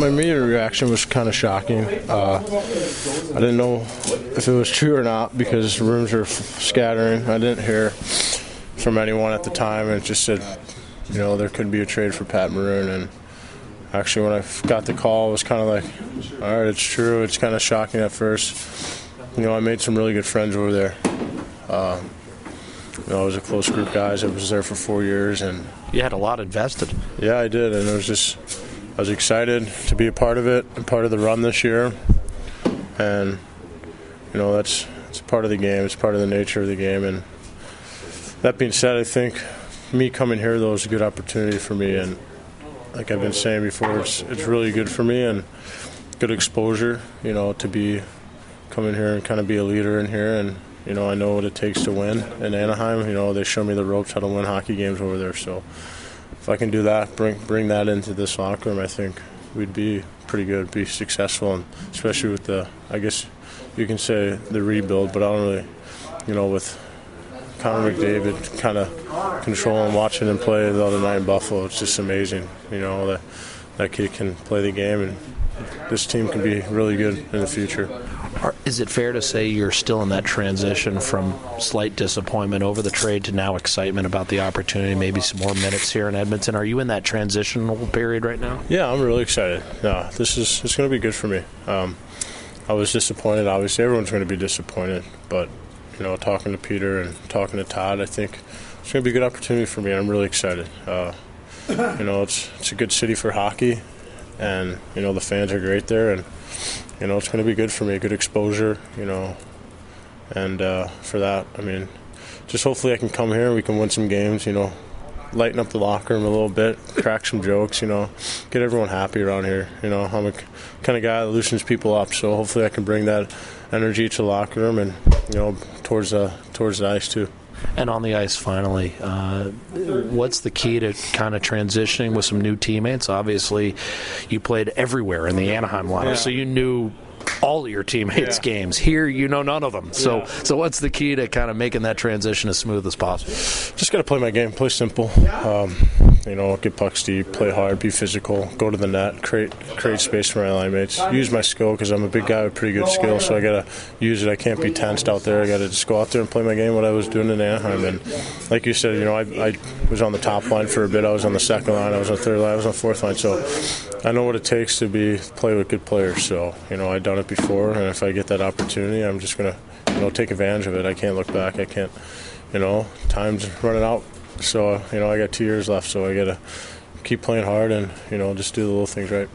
my immediate reaction was kind of shocking. Uh, I didn't know if it was true or not because rooms were scattering. I didn't hear from anyone at the time, and it just said, you know, there could be a trade for Pat Maroon. And actually, when I got the call, it was kind of like, all right, it's true. It's kind of shocking at first. You know, I made some really good friends over there. Um, you know, I was a close group of guys. I was there for four years, and you had a lot invested. Yeah, I did, and it was just I was excited to be a part of it, and part of the run this year, and you know that's it's part of the game. It's part of the nature of the game, and that being said, I think me coming here though is a good opportunity for me, and like I've been saying before, it's it's really good for me and good exposure. You know, to be coming here and kind of be a leader in here and you know, I know what it takes to win in Anaheim. You know, they show me the ropes how to win hockey games over there. So if I can do that, bring bring that into this locker room, I think we'd be pretty good, be successful, and especially with the, I guess you can say the rebuild, but I don't really, you know, with Connor McDavid kind of controlling, watching him play the other night in Buffalo, it's just amazing. You know that that kid can play the game, and this team can be really good in the future. Are, is it fair to say you're still in that transition from slight disappointment over the trade to now excitement about the opportunity, maybe some more minutes here in Edmonton? Are you in that transitional period right now? Yeah, I'm really excited. No, this is it's going to be good for me. Um, I was disappointed. Obviously, everyone's going to be disappointed, but you know, talking to Peter and talking to Todd, I think it's going to be a good opportunity for me. I'm really excited. Uh, you know, it's it's a good city for hockey, and you know the fans are great there, and you know, it's going to be good for me, good exposure, you know, and uh, for that, I mean, just hopefully I can come here and we can win some games, you know, lighten up the locker room a little bit, crack some jokes, you know, get everyone happy around here. You know, I'm a kind of guy that loosens people up, so hopefully I can bring that energy to the locker room and you know towards towards the ice too. And on the ice, finally, uh, what's the key to kind of transitioning with some new teammates? Obviously, you played everywhere in the Anaheim lineup, yeah. so you knew all your teammates' yeah. games. Here, you know none of them. So, yeah. so what's the key to kind of making that transition as smooth as possible? Just got to play my game, play simple. Um, you know, get pucks deep, play hard, be physical, go to the net, create create space for my line mates. Use my skill because I'm a big guy with pretty good skill, so I got to use it. I can't be tensed out there. I got to just go out there and play my game. What I was doing in Anaheim, and like you said, you know, I, I was on the top line for a bit. I was on the second line. I was on the third line. I was on the fourth line. So I know what it takes to be play with good players. So you know, I've done it before, and if I get that opportunity, I'm just gonna you know take advantage of it. I can't look back. I can't. You know, time's running out. So you know, I got two years left. So I gotta keep playing hard and you know just do the little things right.